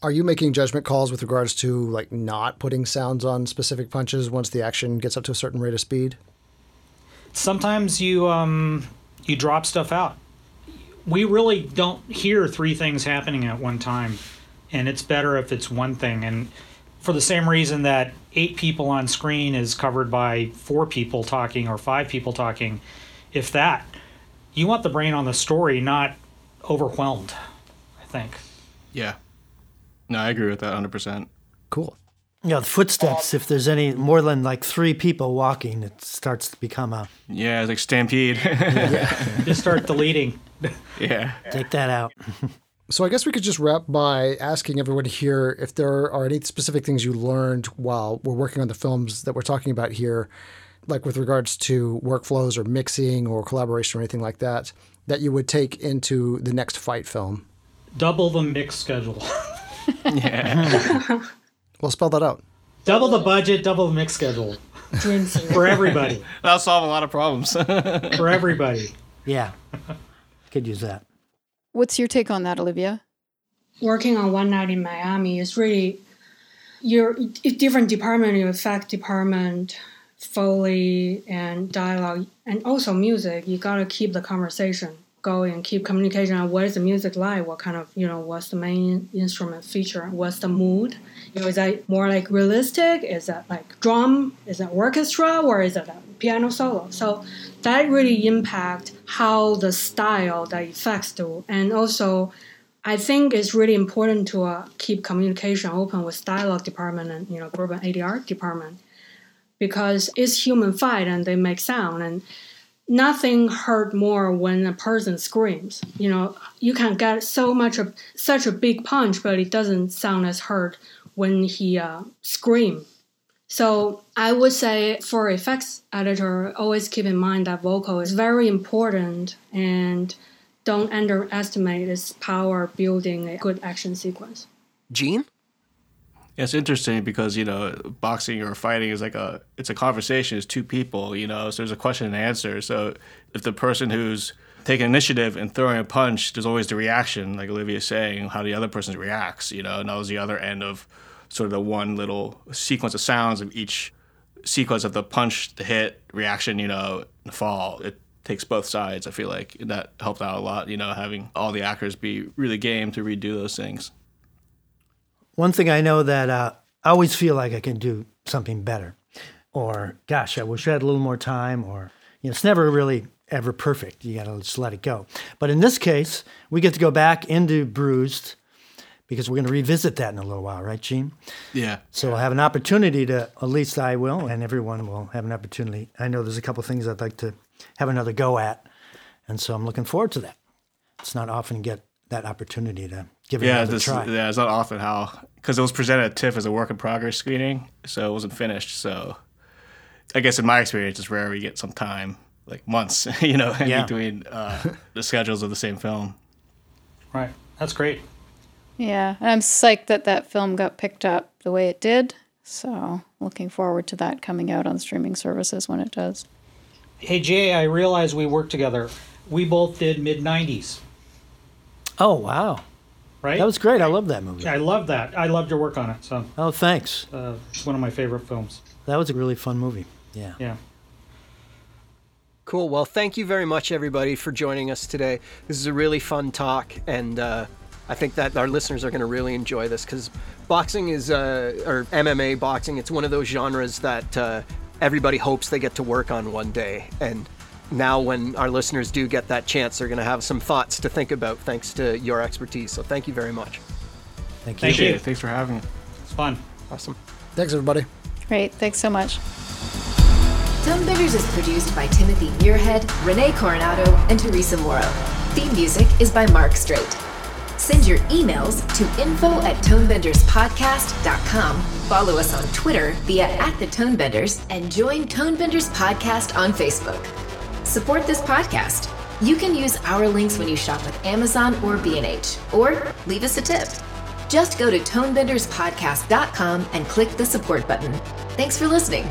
E: Are you making judgment calls with regards to like not putting sounds on specific punches once the action gets up to a certain rate of speed?
F: Sometimes you um you drop stuff out. We really don't hear three things happening at one time, and it's better if it's one thing. And for the same reason that eight people on screen is covered by four people talking or five people talking, if that, you want the brain on the story, not overwhelmed. I think.
D: Yeah. No, I agree with that 100%.
E: Cool.
H: Yeah, the footsteps, if there's any more than like three people walking, it starts to become a.
D: Yeah, it's like Stampede.
F: Just start deleting.
D: yeah.
H: Take that out.
E: So I guess we could just wrap by asking everyone here if there are any specific things you learned while we're working on the films that we're talking about here, like with regards to workflows or mixing or collaboration or anything like that, that you would take into the next fight film.
F: Double the mix schedule.
D: Yeah.
E: we'll spell that out.
F: double the budget, double the mix schedule for everybody.
D: That'll solve a lot of problems.
F: For everybody.
H: Yeah. Could use that.
G: What's your take on that, Olivia?
I: working on one night in Miami is really your different department, your effect department, foley and dialogue, and also music. You gotta keep the conversation going and keep communication on what is the music like, what kind of you know what's the main instrument feature, what's the mood. You know, is that more like realistic? Is that like drum? Is that orchestra or is it a piano solo? So that really impact how the style, the effects do, and also I think it's really important to uh, keep communication open with dialogue department and you know group and ADR department because it's human fight and they make sound and nothing hurt more when a person screams. You know, you can get so much of such a big punch, but it doesn't sound as hurt when he uh, scream. So I would say for effects editor, always keep in mind that vocal is very important and don't underestimate its power building a good action sequence.
C: Gene?
D: It's interesting because you know boxing or fighting is like a it's a conversation. It's two people, you know. So there's a question and answer. So if the person who's taking initiative and throwing a punch, there's always the reaction, like Olivia's saying, how the other person reacts, you know. And that was the other end of sort of the one little sequence of sounds of each sequence of the punch, the hit, reaction, you know, the fall. It takes both sides. I feel like that helped out a lot. You know, having all the actors be really game to redo those things.
H: One thing I know that uh, I always feel like I can do something better, or gosh, I wish I had a little more time, or you know, it's never really ever perfect. You got to just let it go. But in this case, we get to go back into Bruised because we're going to revisit that in a little while, right, Gene?
D: Yeah.
H: So we'll have an opportunity to, at least I will, and everyone will have an opportunity. I know there's a couple things I'd like to have another go at, and so I'm looking forward to that. It's not often get that opportunity to give it
D: yeah,
H: another
D: this,
H: try.
D: yeah, it's not often how because it was presented at TIFF as a work in progress screening, so it wasn't finished. So I guess in my experience, it's rare we get some time, like months, you know, in
H: Yeah.
D: between uh, the schedules of the same film.
F: Right. That's great.
G: Yeah, and I'm psyched that that film got picked up the way it did. So looking forward to that coming out on streaming services when it does.
F: Hey Jay, I realize we worked together. We both did Midsommar,
H: oh wow,
F: right?
H: that was great. I love that movie.
F: I love that. I loved your work on it. So
H: Oh, thanks.
F: uh, it's one of my favorite films.
H: That was a really fun movie. Yeah.
F: Yeah.
C: Cool. Well, thank you very much, everybody, for joining us today. This is a really fun talk, and uh, I think that our listeners are going to really enjoy this because boxing is, uh, or MMA boxing, it's one of those genres that uh, everybody hopes they get to work on one day. And now, when our listeners do get that chance, they're going to have some thoughts to think about thanks to your expertise. So, thank you very much.
H: Thank you.
F: Thank you.
D: Thanks for having me.
F: It's fun.
C: Awesome.
E: Thanks, everybody.
G: Great. Thanks so much.
B: Tonebenders is produced by Timothy Muirhead, Renee Coronado, and Teresa Morrow. Theme music is by Mark Strait. Send your emails to info at tonebenderspodcast.com. Follow us on Twitter via at the Tonebenders and join Tonebenders Podcast on Facebook. Support this podcast. You can use our links when you shop with Amazon or B&H, or leave us a tip. Just go to tonebenderspodcast.com and click the support button. Thanks for listening.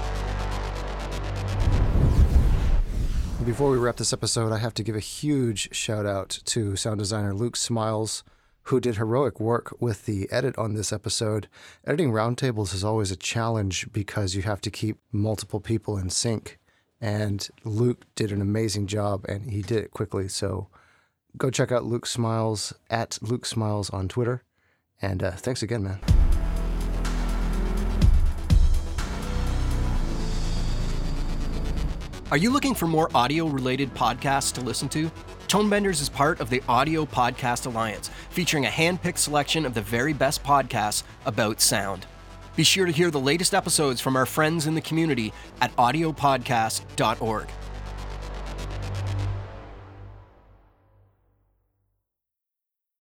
E: Before we wrap this episode, I have to give a huge shout out to sound designer Luke Smiles, who did heroic work with the edit on this episode. Editing roundtables is always a challenge because you have to keep multiple people in sync. And Luke did an amazing job and he did it quickly. So go check out Luke Smiles at Luke Smiles on Twitter. And uh, thanks again, man.
C: Are you looking for more audio related podcasts to listen to? Tonebenders is part of the Audio Podcast Alliance, featuring a hand picked selection of the very best podcasts about sound. Be sure to hear the latest episodes from our friends in the community at audiopodcast.org.